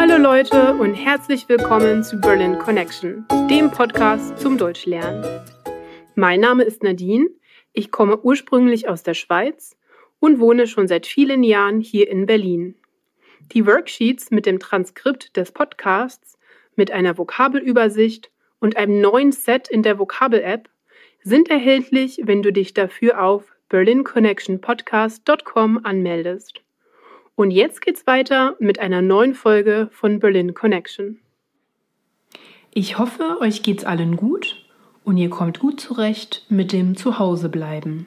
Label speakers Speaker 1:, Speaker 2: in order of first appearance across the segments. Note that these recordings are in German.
Speaker 1: Hallo Leute und herzlich willkommen zu Berlin Connection, dem Podcast zum Deutschlernen. Mein Name ist Nadine, ich komme ursprünglich aus der Schweiz und wohne schon seit vielen Jahren hier in Berlin. Die Worksheets mit dem Transkript des Podcasts, mit einer Vokabelübersicht und einem neuen Set in der Vokabel-App sind erhältlich, wenn du dich dafür auf berlinconnectionpodcast.com anmeldest. Und jetzt geht's weiter mit einer neuen Folge von Berlin Connection. Ich hoffe, euch geht's allen gut und ihr kommt gut zurecht mit dem Zuhausebleiben.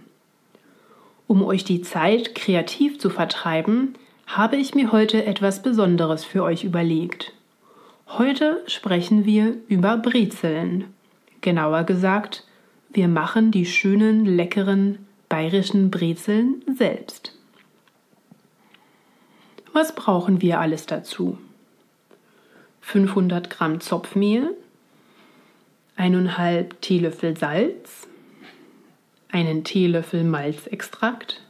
Speaker 1: Um euch die Zeit kreativ zu vertreiben, habe ich mir heute etwas Besonderes für euch überlegt. Heute sprechen wir über Brezeln. Genauer gesagt, wir machen die schönen, leckeren bayerischen Brezeln selbst. Was brauchen wir alles dazu? 500 Gramm Zopfmehl, 1,5 Teelöffel Salz, einen Teelöffel Malzextrakt,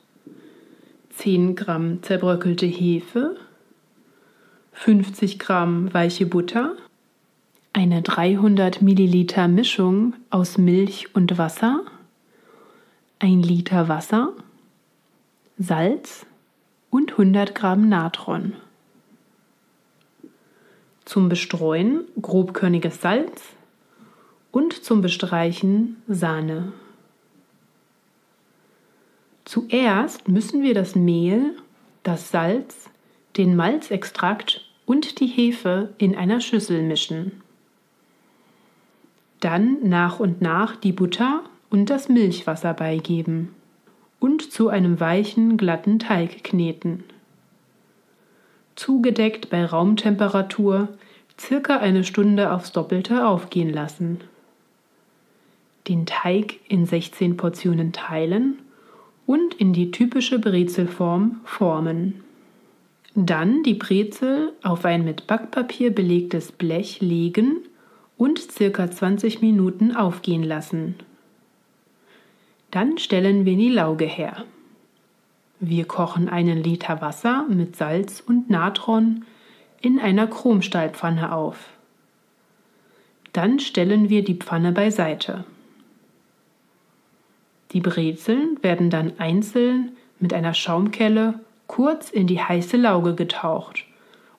Speaker 1: 10 Gramm zerbröckelte Hefe, 50 Gramm weiche Butter, eine 300 Milliliter Mischung aus Milch und Wasser, 1 Liter Wasser, Salz und 100 Gramm Natron. Zum Bestreuen grobkörniges Salz und zum Bestreichen Sahne. Zuerst müssen wir das Mehl, das Salz, den Malzextrakt und die Hefe in einer Schüssel mischen. Dann nach und nach die Butter und das Milchwasser beigeben und zu einem weichen, glatten Teig kneten. Zugedeckt bei Raumtemperatur circa eine Stunde aufs Doppelte aufgehen lassen. Den Teig in 16 Portionen teilen und in die typische Brezelform formen. Dann die Brezel auf ein mit Backpapier belegtes Blech legen und circa 20 Minuten aufgehen lassen. Dann stellen wir die Lauge her. Wir kochen einen Liter Wasser mit Salz und Natron in einer Chromstahlpfanne auf. Dann stellen wir die Pfanne beiseite. Die Brezeln werden dann einzeln mit einer Schaumkelle kurz in die heiße Lauge getaucht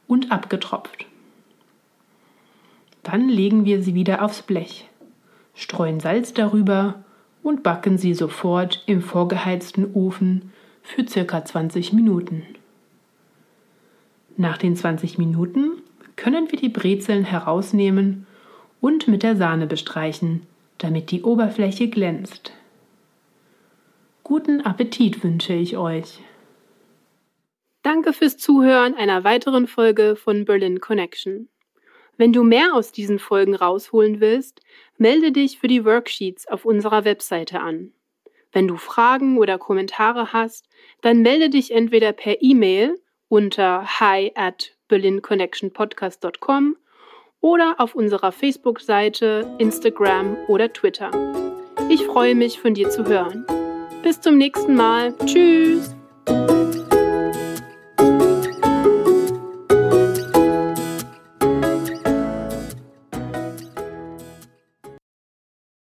Speaker 1: und abgetropft. Dann legen wir sie wieder aufs Blech, streuen Salz darüber und backen sie sofort im vorgeheizten Ofen für circa 20 Minuten. Nach den 20 Minuten können wir die Brezeln herausnehmen und mit der Sahne bestreichen, damit die Oberfläche glänzt. Guten Appetit wünsche ich euch. Danke fürs Zuhören einer weiteren Folge von Berlin Connection. Wenn du mehr aus diesen Folgen rausholen willst, melde dich für die Worksheets auf unserer Webseite an. Wenn du Fragen oder Kommentare hast, dann melde dich entweder per E-Mail unter hi at berlinconnectionpodcast.com oder auf unserer Facebook-Seite, Instagram oder Twitter. Ich freue mich, von dir zu hören. Bis zum nächsten Mal. Tschüss!